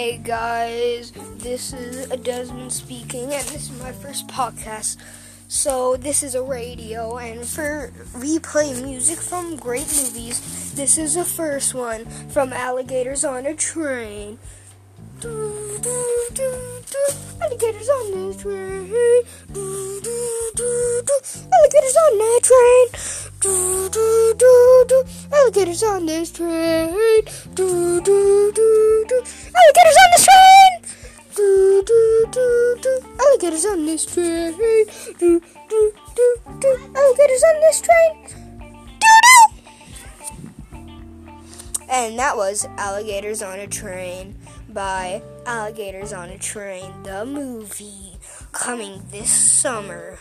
Hey guys, this is Desmond speaking, and this is my first podcast. So, this is a radio, and for replay music from great movies, this is the first one from Alligators on a Train. Do, do, do, do. Alligators on the train. Do, do, do, do. Alligators on the train. Do, do, do, do. Alligators on this train. Do, do, do. Oh, Alligators on this train. Do, do, do, do. Alligators oh, on this train. Do, do. And that was Alligators on a Train by Alligators on a Train, the movie, coming this summer.